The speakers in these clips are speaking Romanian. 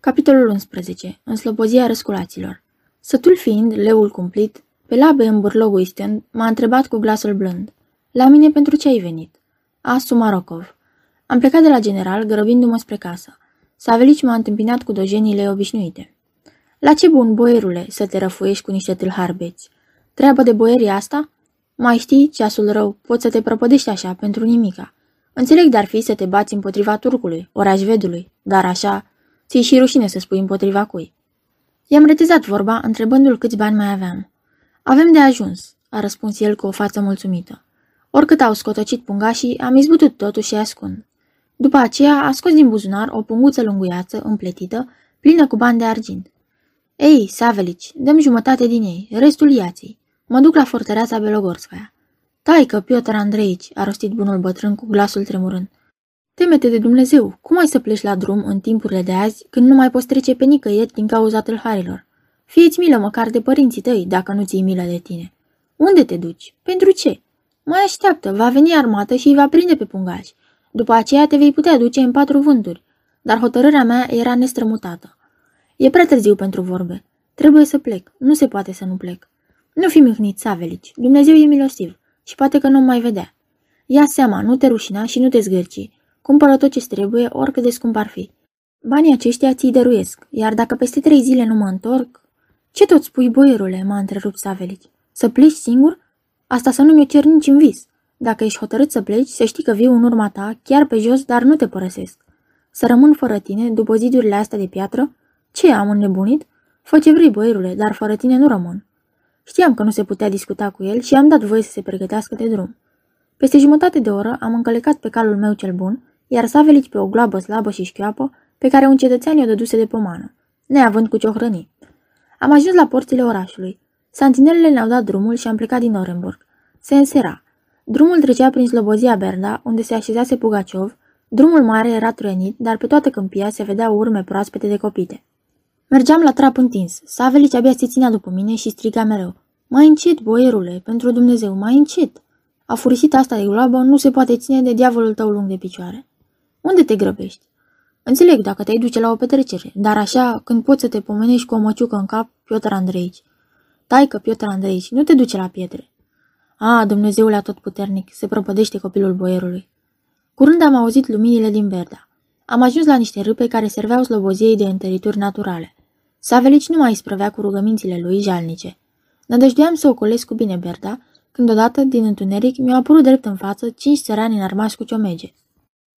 Capitolul 11. Înslobozia răsculaților Sătul fiind, leul cumplit, pe labe în bârlogul stând, m-a întrebat cu glasul blând. La mine pentru ce ai venit? A, Sumarokov. Am plecat de la general, grăbindu-mă spre casă. Savelici m-a întâmpinat cu dojenile obișnuite. La ce bun, boierule, să te răfuiești cu niște tâlharbeți? Treaba de boierii asta? Mai știi, ceasul rău, poți să te prăpădești așa, pentru nimica. Înțeleg dar fi să te bați împotriva turcului, orașvedului, dar așa, ți și rușine să spui împotriva cui. I-am retezat vorba, întrebându-l câți bani mai aveam. Avem de ajuns, a răspuns el cu o față mulțumită. Oricât au scotocit pungașii, am izbutut totuși și ascund. După aceea a scos din buzunar o punguță lunguiață, împletită, plină cu bani de argint. Ei, Savelici, dăm jumătate din ei, restul iații. Mă duc la fortăreața Belogorskaya. Taică, Piotr Andreici, a rostit bunul bătrân cu glasul tremurând. Temete de Dumnezeu, cum ai să pleci la drum în timpurile de azi, când nu mai poți trece pe nicăieri din cauza tâlharilor? Fieți milă măcar de părinții tăi, dacă nu ții milă de tine. Unde te duci? Pentru ce? Mai așteaptă, va veni armată și îi va prinde pe pungași. După aceea te vei putea duce în patru vânturi, dar hotărârea mea era nestrămutată. E prea târziu pentru vorbe. Trebuie să plec, nu se poate să nu plec. Nu fi mâhnit, Savelici, Dumnezeu e milostiv și poate că nu mai vedea. Ia seama, nu te rușina și nu te zgârci. Cumpără tot ce trebuie, oricât de scump ar fi. Banii aceștia ți-i dăruiesc, iar dacă peste trei zile nu mă întorc... Ce tot spui, boierule, m-a întrerupt Savelici. Să pleci singur? Asta să nu mi-o cer nici în vis. Dacă ești hotărât să pleci, să știi că viu în urma ta, chiar pe jos, dar nu te părăsesc. Să rămân fără tine, după zidurile astea de piatră? Ce, am înnebunit? Fă ce vrei, boierule, dar fără tine nu rămân. Știam că nu se putea discuta cu el și am dat voie să se pregătească de drum. Peste jumătate de oră am încălecat pe calul meu cel bun, iar Savelici pe o gloabă slabă și șchioapă, pe care un cetățean i-o dăduse de pomană, neavând cu ce-o hrăni. Am ajuns la porțile orașului. Santinelele ne-au dat drumul și am plecat din Orenburg. Se însera. Drumul trecea prin Slobozia Berda, unde se așezase Pugaciov. Drumul mare era truenit, dar pe toată câmpia se vedeau urme proaspete de copite. Mergeam la trap întins. Savelici abia se ținea după mine și striga mereu. Mai încet, boierule, pentru Dumnezeu, mai încet. A furisit asta de gloabă nu se poate ține de diavolul tău lung de picioare. Unde te grăbești? Înțeleg dacă te-ai duce la o petrecere, dar așa, când poți să te pomenești cu o măciucă în cap, Piotr Andreici. Taică, Piotr Andreici, nu te duce la pietre. A, Dumnezeule atotputernic, se propădește copilul boierului. Curând am auzit luminile din Berda. Am ajuns la niște râpe care serveau sloboziei de întărituri naturale. Savelici nu mai isprăvea cu rugămințile lui jalnice. Nădăjduiam să ocolesc cu bine Berda, când odată, din întuneric, mi-au apărut drept în față cinci țărani înarmați cu ciomege.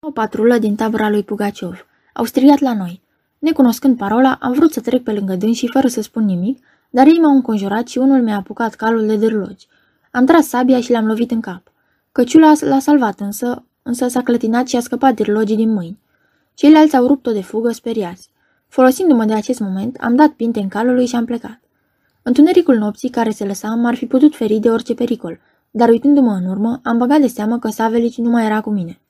O patrulă din tabăra lui Pugaciov. Au strigat la noi. Necunoscând parola, am vrut să trec pe lângă dâns și fără să spun nimic, dar ei m-au înconjurat și unul mi-a apucat calul de dârlogi. Am tras sabia și l-am lovit în cap. Căciula l-a salvat însă, însă s-a clătinat și a scăpat dârlogii din mâini. Ceilalți au rupt-o de fugă speriați. Folosindu-mă de acest moment, am dat pinte în calului și am plecat. Întunericul nopții care se lăsa m-ar fi putut feri de orice pericol, dar uitându-mă în urmă, am băgat de seamă că Savelici nu mai era cu mine.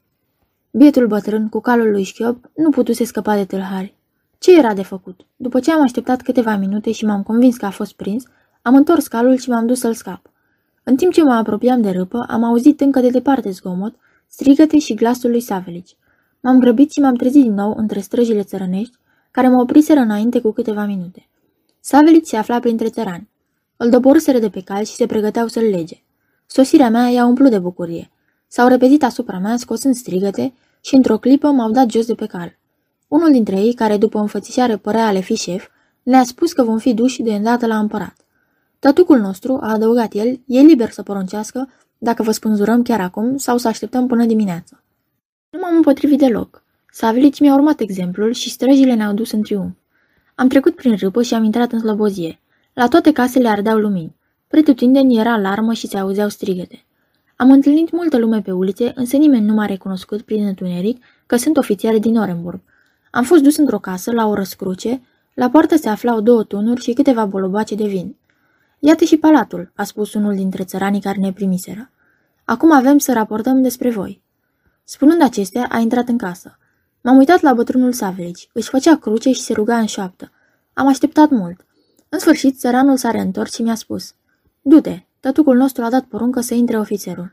Bietul bătrân, cu calul lui șchiop, nu putuse scăpa de tâlhari. Ce era de făcut? După ce am așteptat câteva minute și m-am convins că a fost prins, am întors calul și m-am dus să-l scap. În timp ce mă apropiam de râpă, am auzit încă de departe zgomot, strigăte și glasul lui Savelici. M-am grăbit și m-am trezit din nou între străjile țărănești, care mă opriseră înainte cu câteva minute. Savelici se afla printre țărani. Îl doborâseră de pe cal și se pregăteau să-l lege. Sosirea mea i-a umplut de bucurie. S-au repezit asupra mea scosând strigăte și într-o clipă m-au dat jos de pe cal. Unul dintre ei, care după înfățișare părea ale fi șef, ne-a spus că vom fi duși de îndată la împărat. Tătucul nostru, a adăugat el, e liber să poruncească dacă vă spânzurăm chiar acum sau să așteptăm până dimineață. Nu m-am împotrivit deloc. Savilici mi-a urmat exemplul și străjile ne-au dus în triumf. Am trecut prin râpă și am intrat în slăbozie. La toate casele ardeau lumini. Pretutindeni era alarmă și se auzeau strigăte. Am întâlnit multă lume pe ulițe, însă nimeni nu m-a recunoscut prin întuneric că sunt ofițer din Orenburg. Am fost dus într-o casă, la o răscruce, la poartă se aflau două tunuri și câteva bolobace de vin. Iată și palatul, a spus unul dintre țăranii care ne primiseră. Acum avem să raportăm despre voi. Spunând acestea, a intrat în casă. M-am uitat la bătrânul Savelici. Își făcea cruce și se ruga în șoaptă. Am așteptat mult. În sfârșit, țăranul s-a reîntors și mi-a spus. Du-te, tătucul nostru a dat poruncă să intre ofițerul.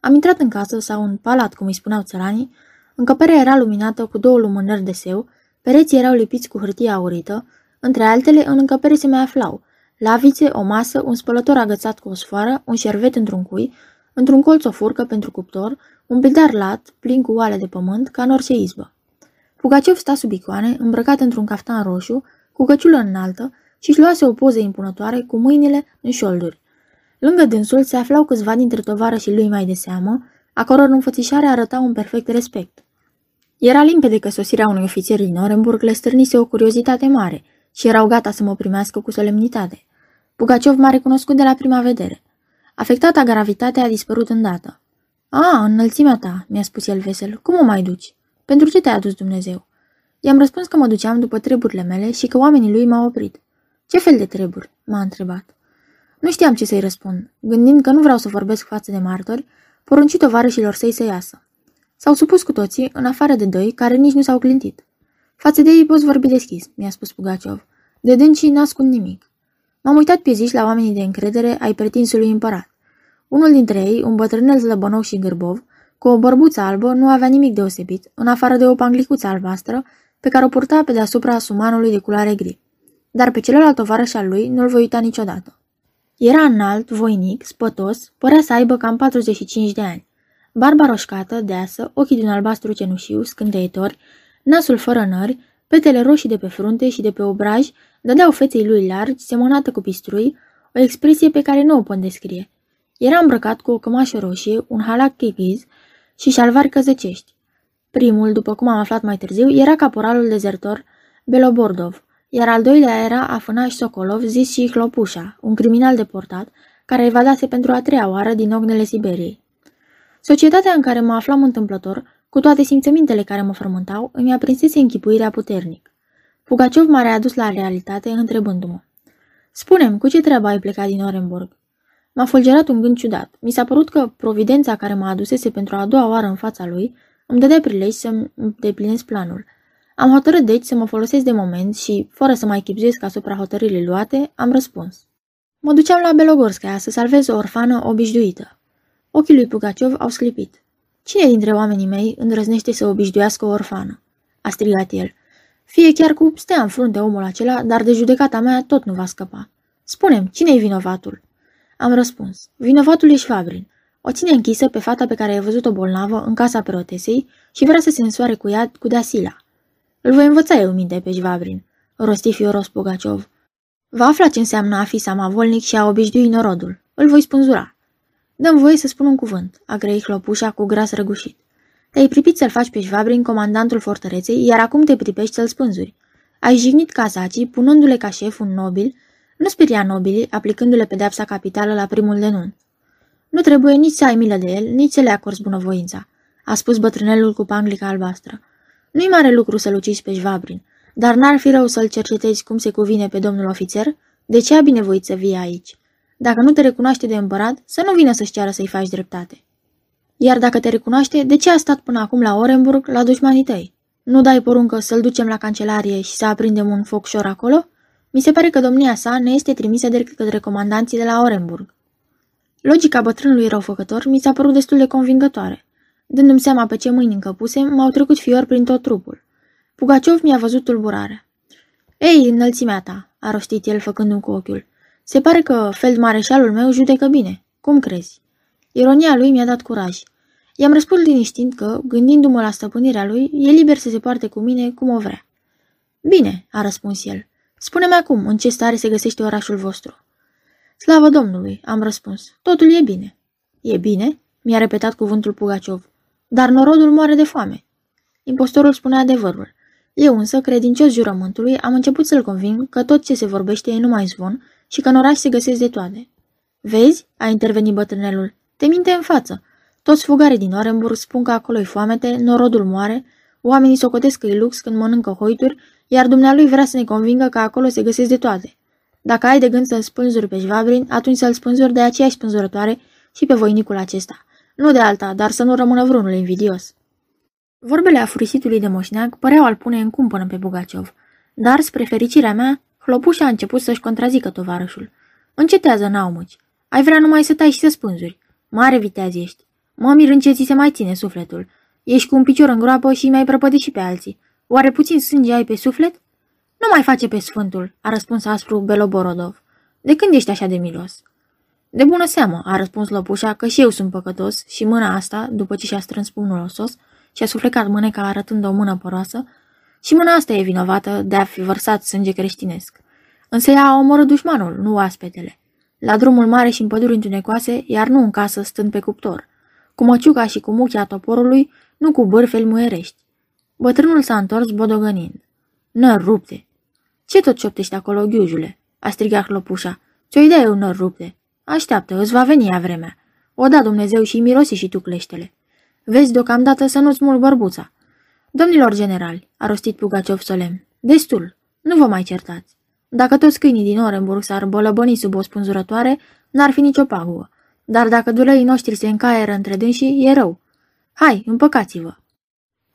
Am intrat în casă sau în palat, cum îi spuneau țăranii. Încăperea era luminată cu două lumânări de seu, Pereții erau lipiți cu hârtie aurită, între altele în încăpere se mai aflau lavițe, o masă, un spălător agățat cu o sfoară, un șervet într-un cui, într-un colț o furcă pentru cuptor, un bildar lat, plin cu oale de pământ, ca în orice izbă. Pugaciov sta sub icoane, îmbrăcat într-un caftan roșu, cu căciulă înaltă și își luase o poză impunătoare cu mâinile în șolduri. Lângă dânsul se aflau câțiva dintre tovarășii lui mai de seamă, a căror înfățișare arăta un perfect respect. Era limpede că sosirea unui ofițer din Orenburg le stârnise o curiozitate mare și erau gata să mă primească cu solemnitate. Pugaciov m-a recunoscut de la prima vedere. Afectata gravitate a dispărut îndată. A, înălțimea ta, mi-a spus el vesel, cum o mai duci? Pentru ce te-a adus Dumnezeu? I-am răspuns că mă duceam după treburile mele și că oamenii lui m-au oprit. Ce fel de treburi? m-a întrebat. Nu știam ce să-i răspund. Gândind că nu vreau să vorbesc față de martori, porunci tovarășilor săi să iasă. S-au supus cu toții, în afară de doi, care nici nu s-au clintit. Față de ei poți vorbi deschis, mi-a spus Pugaciov. De dâncii n-ascund nimic. M-am uitat pe zici la oamenii de încredere ai pretinsului împărat. Unul dintre ei, un bătrânel zlăbănou și gârbov, cu o bărbuță albă, nu avea nimic deosebit, în afară de o panglicuță albastră, pe care o purta pe deasupra sumanului de culoare gri. Dar pe celălalt tovarăș al lui nu-l voi uita niciodată. Era înalt, voinic, spătos, părea să aibă cam 45 de ani. Barba roșcată, deasă, ochii din albastru cenușiu, scânteitori, nasul fără nări, petele roșii de pe frunte și de pe obraj dădeau feței lui largi, semănată cu pistrui, o expresie pe care nu o pot descrie. Era îmbrăcat cu o cămașă roșie, un halac chighiz și șalvari căzăcești. Primul, după cum am aflat mai târziu, era caporalul dezertor Belobordov, iar al doilea era Afânaș Sokolov, zis și Hlopușa, un criminal deportat, care evadase pentru a treia oară din ognele Siberiei. Societatea în care mă aflam întâmplător, cu toate simțămintele care mă frământau, îmi aprinsese închipuirea puternic. Pugaciov m-a readus la realitate întrebându-mă. Spune-mi, cu ce treabă ai plecat din Orenburg? M-a fulgerat un gând ciudat. Mi s-a părut că providența care mă adusese pentru a doua oară în fața lui îmi dădea prilej să-mi deplinesc planul. Am hotărât deci să mă folosesc de moment și, fără să mai chipzuiesc asupra hotărârii luate, am răspuns. Mă duceam la Belogorskaya să salvez o orfană obișnuită. Ochii lui Pugaciov au sclipit. Cine dintre oamenii mei îndrăznește să obișnuiască o orfană? A strigat el. Fie chiar cu stea în frunte omul acela, dar de judecata mea tot nu va scăpa. Spunem, cine e vinovatul? Am răspuns. Vinovatul e Șvabrin. O ține închisă pe fata pe care ai văzut-o bolnavă în casa protesei și vrea să se însoare cu ea cu Dasila. Îl voi învăța eu minte pe Șvabrin, rosti fioros Pugaciov. Va afla ce înseamnă a fi samavolnic și a obișnui norodul. Îl voi spânzura. Dăm voie să spun un cuvânt, a grăit Clopușa cu gras răgușit. Te-ai pripit să-l faci pe Șvabrin comandantul fortăreței, iar acum te pripești să-l spânzuri. Ai jignit cazacii, punându-le ca șef un nobil, nu speria nobilii, aplicându-le pedepsa capitală la primul denunț. Nu trebuie nici să ai milă de el, nici să le acorzi bunăvoința, a spus bătrânelul cu panglica albastră. Nu-i mare lucru să-l ucizi pe Șvabrin, dar n-ar fi rău să-l cercetezi cum se cuvine pe domnul ofițer? De ce a binevoit să vie aici? Dacă nu te recunoaște de împărat, să nu vină să-și ceară să-i faci dreptate. Iar dacă te recunoaște, de ce a stat până acum la Orenburg, la dușmanii tăi? Nu dai poruncă să-l ducem la cancelarie și să aprindem un foc șor acolo? Mi se pare că domnia sa ne este trimisă de către comandanții de la Orenburg. Logica bătrânului răufăcător mi s-a părut destul de convingătoare. Dându-mi seama pe ce mâini încăpuse, m-au trecut fior prin tot trupul. Pugaciov mi-a văzut tulburarea. Ei, înălțimea ta, a rostit el făcându-mi cu ochiul. Se pare că feldmareșalul meu judecă bine. Cum crezi? Ironia lui mi-a dat curaj. I-am răspuns liniștind că, gândindu-mă la stăpânirea lui, e liber să se poarte cu mine cum o vrea. Bine, a răspuns el. Spune-mi acum în ce stare se găsește orașul vostru. Slavă Domnului, am răspuns. Totul e bine. E bine? Mi-a repetat cuvântul Pugaciov. Dar norodul moare de foame. Impostorul spune adevărul. Eu însă, credincios jurământului, am început să-l conving că tot ce se vorbește e numai zvon și că în oraș se găsesc de toate. Vezi? a intervenit bătrânelul. Te minte în față. Toți fugarii din Orenburg spun că acolo-i foamete, norodul moare, oamenii socotesc că-i lux când mănâncă hoituri, iar dumnealui vrea să ne convingă că acolo se găsesc de toate. Dacă ai de gând să-l spânzuri pe Jvabrin, atunci să-l spânzuri de aceeași spânzurătoare și pe voinicul acesta. Nu de alta, dar să nu rămână vreunul invidios. Vorbele afurisitului de moșneag păreau al pune în cumpănă pe Bugaciov, dar, spre fericirea mea, Hlopușa a început să-și contrazică tovarășul. Încetează, naumuci. Ai vrea numai să tai și să spânzuri. Mare viteaz ești. Mă mir în ce ți se mai ține sufletul. Ești cu un picior în groapă și mai prăpădit și pe alții. Oare puțin sânge ai pe suflet? Nu mai face pe sfântul, a răspuns aspru Beloborodov. De când ești așa de milos? De bună seamă, a răspuns lăpușa, că și eu sunt păcătos și mâna asta, după ce și-a strâns pumnul osos și a suflecat mâneca arătând o mână poroasă, și mâna asta e vinovată de a fi vărsat sânge creștinesc. Însă ea a omorât dușmanul, nu aspetele. La drumul mare și în păduri întunecoase, iar nu în casă stând pe cuptor. Cu măciuca și cu muchia toporului, nu cu bârfeli muierești. Bătrânul s-a întors bodogănind. Năr rupte! Ce tot cioptești acolo, ghiujule? a strigat clopușa. Ți-o idee un năr rupte. Așteaptă, îți va veni a vremea. O da Dumnezeu și mirosi și tu cleștele. Vezi deocamdată să nu-ți mult bărbuța. Domnilor generali, a rostit Pugaciov solemn, destul, nu vă mai certați. Dacă toți câinii din Orenburg s-ar bolăbăni sub o spânzurătoare, n-ar fi nicio pagubă. Dar dacă duleii noștri se încaieră între dânsii, e rău. Hai, împăcați-vă!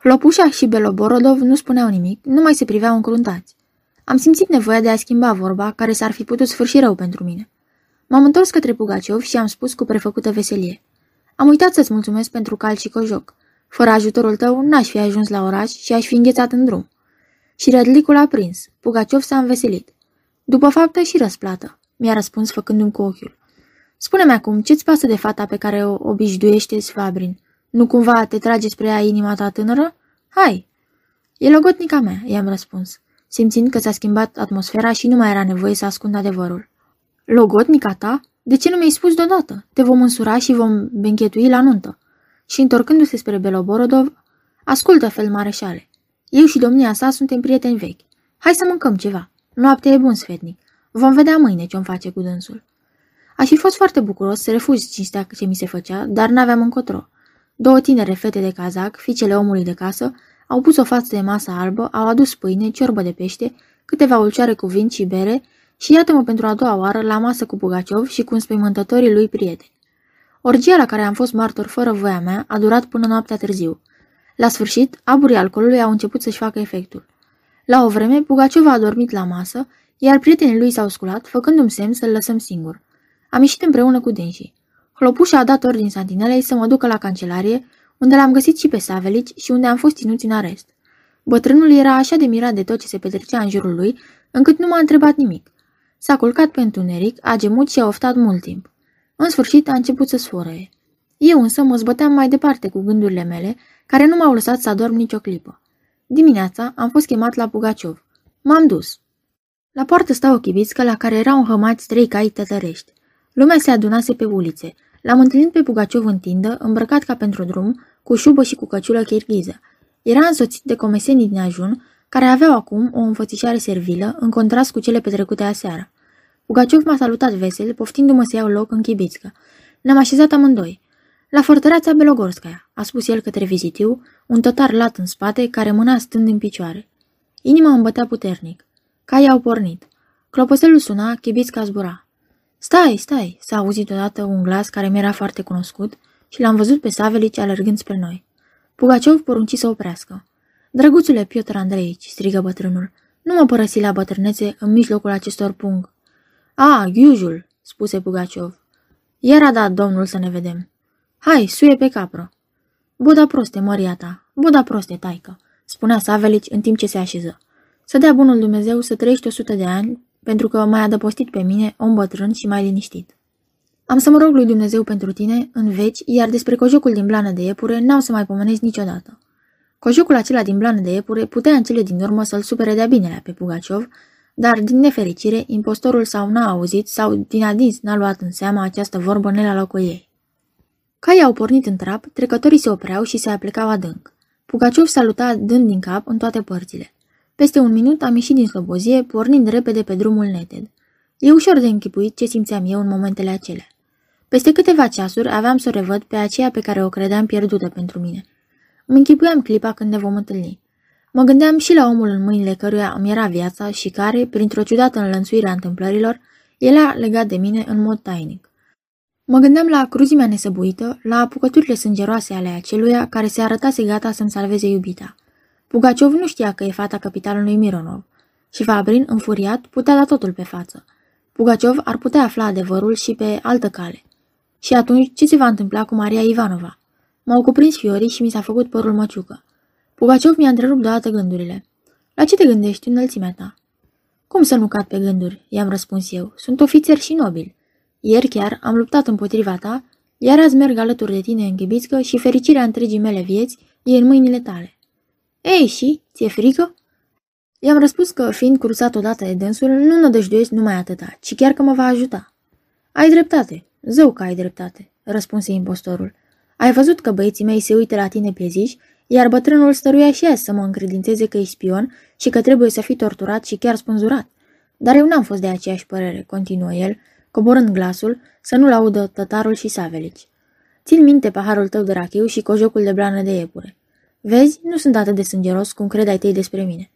Lopușa și Beloborodov nu spuneau nimic, nu mai se priveau încruntați. Am simțit nevoia de a schimba vorba, care s-ar fi putut sfârși rău pentru mine. M-am întors către Pugaciov și am spus cu prefăcută veselie. Am uitat să-ți mulțumesc pentru cal și cojoc. Fără ajutorul tău, n-aș fi ajuns la oraș și aș fi înghețat în drum. Și rădlicul a prins. Pugaciov s-a înveselit. După faptă și răsplată, mi-a răspuns făcându-mi cu ochiul. Spune-mi acum, ce-ți pasă de fata pe care o obișnuiește Sfabrin? Nu cumva te trage spre ea inima ta tânără? Hai! E logotnica mea, i-am răspuns, simțind că s-a schimbat atmosfera și nu mai era nevoie să ascund adevărul. Logotnica ta? De ce nu mi-ai spus deodată? Te vom însura și vom benchetui la nuntă. Și întorcându-se spre Beloborodov, ascultă, fel mareșale. Eu și domnia sa suntem prieteni vechi. Hai să mâncăm ceva. Noaptea e bun, sfetnic. Vom vedea mâine ce-om face cu dânsul. Aș fi fost foarte bucuros să refuz cinstea ce mi se făcea, dar n-aveam încotro. Două tinere fete de cazac, fiicele omului de casă, au pus o față de masă albă, au adus pâine, ciorbă de pește, câteva ulcioare cu vin și bere și iată-mă pentru a doua oară la masă cu Pugaciov și cu înspăimântătorii lui prieteni. Orgia la care am fost martor fără voia mea a durat până noaptea târziu. La sfârșit, aburii alcoolului au început să-și facă efectul. La o vreme, Pugaciov a dormit la masă, iar prietenii lui s-au sculat, făcându-mi semn să-l lăsăm singur. Am ieșit împreună cu dânsii. Hlopușa a dat ordin santinelei să mă ducă la cancelarie, unde l-am găsit și pe Savelici și unde am fost ținuți în arest. Bătrânul era așa de mirat de tot ce se petrecea în jurul lui, încât nu m-a întrebat nimic. S-a culcat pe întuneric, a gemut și a oftat mult timp. În sfârșit a început să sfărăie. Eu însă mă zbăteam mai departe cu gândurile mele, care nu m-au lăsat să adorm nicio clipă. Dimineața am fost chemat la Pugaciov. M-am dus. La poartă stau o chibițcă la care erau înhămați trei cai tătărești. Lumea se adunase pe ulițe. L-am întâlnit pe Pugaciov în tindă, îmbrăcat ca pentru drum, cu șubă și cu căciulă chirghiză. Era însoțit de comesenii din ajun, care aveau acum o înfățișare servilă, în contrast cu cele petrecute aseară. Pugaciov m-a salutat vesel, poftindu-mă să iau loc în chibițcă. Ne-am așezat amândoi. La fortăreața Belogorskaya, a spus el către vizitiu, un tătar lat în spate, care mâna stând în picioare. Inima îmi bătea puternic. Caii au pornit. Clopoțelul suna, chibițca zbura. Stai, stai, s-a auzit odată un glas care mi-era foarte cunoscut și l-am văzut pe Savelici alergând spre noi. Pugaciov porunci să oprească. Drăguțule Piotr Andreici, strigă bătrânul, nu mă părăsi la bătrânețe în mijlocul acestor pung. A, ghiujul, spuse Pugaciov. Iar a dat domnul să ne vedem. Hai, suie pe capră. Boda proste, măria ta, boda proste, taică, spunea Savelici în timp ce se așeză. Să dea bunul Dumnezeu să trăiești o sută de ani, pentru că m-ai adăpostit pe mine, om bătrân și mai liniștit. Am să mă rog lui Dumnezeu pentru tine, în veci, iar despre cojocul din blană de iepure n-au să mai pomenesc niciodată. Cojocul acela din blană de iepure putea în cele din urmă să-l supere de-a binelea pe Pugaciov, dar, din nefericire, impostorul sau n-a auzit sau din adins n-a luat în seama această vorbă ne la locul ei. Caii au pornit în trap, trecătorii se opreau și se aplicau adânc. Pugaciov saluta dând din cap în toate părțile. Peste un minut am ieșit din slobozie, pornind repede pe drumul neted. E ușor de închipuit ce simțeam eu în momentele acelea. Peste câteva ceasuri aveam să o revăd pe aceea pe care o credeam pierdută pentru mine. Îmi închipuiam clipa când ne vom întâlni. Mă gândeam și la omul în mâinile căruia îmi era viața și care, printr-o ciudată înlănțuire a întâmplărilor, era legat de mine în mod tainic. Mă gândeam la cruzimea nesăbuită, la apucăturile sângeroase ale aceluia care se arătase gata să-mi salveze iubita. Pugaciov nu știa că e fata capitalului Mironov și Fabrin, înfuriat, putea da totul pe față. Pugaciov ar putea afla adevărul și pe altă cale. Și atunci, ce se va întâmpla cu Maria Ivanova? M-au cuprins fiorii și mi s-a făcut părul măciucă. Pugaciov mi-a întrerupt deodată gândurile. La ce te gândești, înălțimea ta? Cum să nu cad pe gânduri? I-am răspuns eu. Sunt ofițer și nobil. Ieri chiar am luptat împotriva ta, iar azi merg alături de tine în ghibițcă și fericirea întregii mele vieți e în mâinile tale. Ei, și? Ți-e frică? I-am răspuns că, fiind cruțat odată de dânsul, nu nădăjduiesc numai atâta, ci chiar că mă va ajuta. Ai dreptate, zău că ai dreptate, răspunse impostorul. Ai văzut că băieții mei se uită la tine pe zici, iar bătrânul stăruia și azi să mă încredințeze că e spion și că trebuie să fii torturat și chiar spânzurat. Dar eu n-am fost de aceeași părere, continuă el, coborând glasul, să nu-l audă tătarul și savelici. Țin minte paharul tău de rachiu și cojocul de blană de iepure. Vezi, nu sunt atât de sângeros cum credeai tăi despre mine.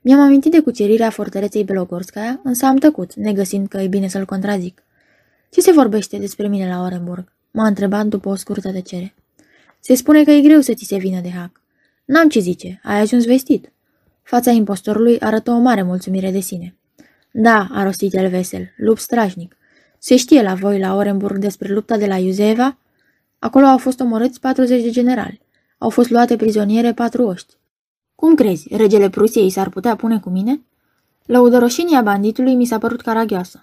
Mi-am amintit de cucerirea fortăreței Belogorskaya, însă am tăcut, negăsind că e bine să-l contrazic. Ce se vorbește despre mine la Orenburg? M-a întrebat după o scurtă tăcere. Se spune că e greu să ți se vină de hac. N-am ce zice, ai ajuns vestit. Fața impostorului arătă o mare mulțumire de sine. Da, a rostit el vesel, lup strașnic. Se știe la voi la Orenburg despre lupta de la Iuzeva? Acolo au fost omorâți 40 de generali. Au fost luate prizoniere patru oști. Cum crezi, regele Prusiei s-ar putea pune cu mine? Lăudăroșenia banditului mi s-a părut caragioasă.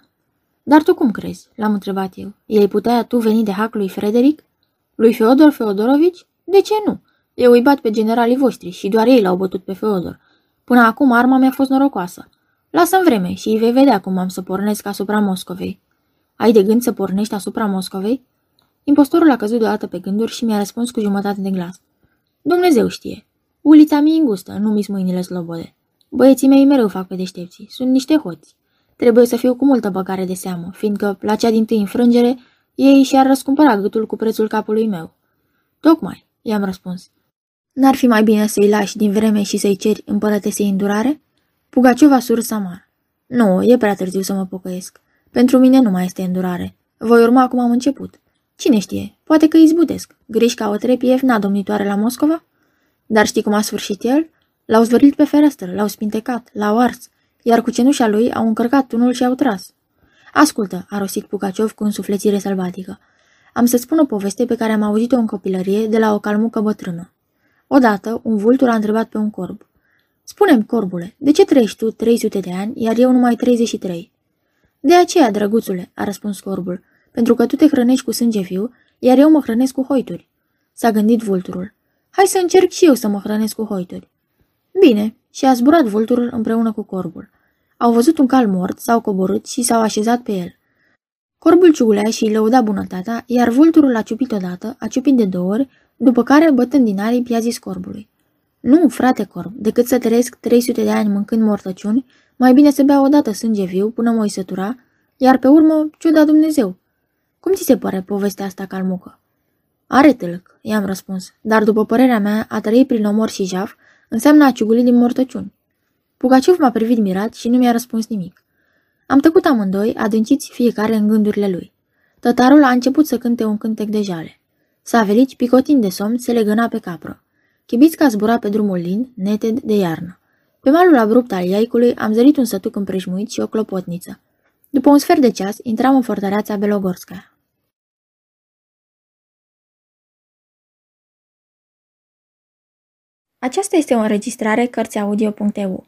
Dar tu cum crezi? L-am întrebat eu. Ei putea tu veni de hac lui Frederic? Lui Feodor Feodorovici? De ce nu? Eu îi bat pe generalii voștri și doar ei l-au bătut pe Feodor. Până acum arma mi-a fost norocoasă. Lasă-mi vreme și îi vei vedea cum am să pornesc asupra Moscovei. Ai de gând să pornești asupra Moscovei? Impostorul a căzut deodată pe gânduri și mi-a răspuns cu jumătate de glas. Dumnezeu știe. Ulița mi îngustă, nu mi mâinile slobode. Băieții mei mereu fac pe deștepții, sunt niște hoți. Trebuie să fiu cu multă băgare de seamă, fiindcă, la cea din tâi înfrângere, ei și-ar răscumpăra gâtul cu prețul capului meu. Tocmai, i-am răspuns. N-ar fi mai bine să-i lași din vreme și să-i ceri împărătesei îndurare? Pugaciova surs amar. Nu, e prea târziu să mă pocăiesc. Pentru mine nu mai este îndurare. Voi urma cum am început. Cine știe, poate că izbutesc. Grișca Otrepiev n-a domnitoare la Moscova? Dar știi cum a sfârșit el? L-au zvârlit pe fereastră, l-au spintecat, l-au ars, iar cu cenușa lui au încărcat tunul și au tras. Ascultă, a rostit Pugaciov cu însuflețire sălbatică. Am să spun o poveste pe care am auzit-o în copilărie de la o calmucă bătrână. Odată, un vultur a întrebat pe un corb. Spune-mi, corbule, de ce trăiești tu 300 de ani, iar eu numai 33? De aceea, drăguțule, a răspuns corbul, pentru că tu te hrănești cu sânge viu, iar eu mă hrănesc cu hoituri. S-a gândit vulturul. Hai să încerc și eu să mă hrănesc cu hoituri. Bine, și a zburat vulturul împreună cu corbul. Au văzut un cal mort, s-au coborât și s-au așezat pe el. Corbul ciugulea și îi lăuda bunătatea, iar vulturul a ciupit odată, a ciupit de două ori, după care, bătând din aripi, i-a zis corbului. Nu, frate corb, decât să trăiesc 300 de ani mâncând mortăciuni, mai bine să bea odată sânge viu până mă sătura, iar pe urmă, ciuda Dumnezeu. Cum ți se pare povestea asta calmucă? Are tâlc, i-am răspuns, dar după părerea mea, a trăi prin omor și jaf înseamnă a ciuguli din mortăciuni. Pugaciov m-a privit mirat și nu mi-a răspuns nimic. Am tăcut amândoi, adânciți fiecare în gândurile lui. Tătarul a început să cânte un cântec de jale. Savelici, picotind de somn, se legăna pe capră. Chibițca zbura pe drumul lin, neted de iarnă. Pe malul abrupt al iaicului am zărit un sătuc împrejmuit și o clopotniță. După un sfert de ceas, intram în fortăreața Belogorskaya. Aceasta este o înregistrare Cărțiaudio.eu.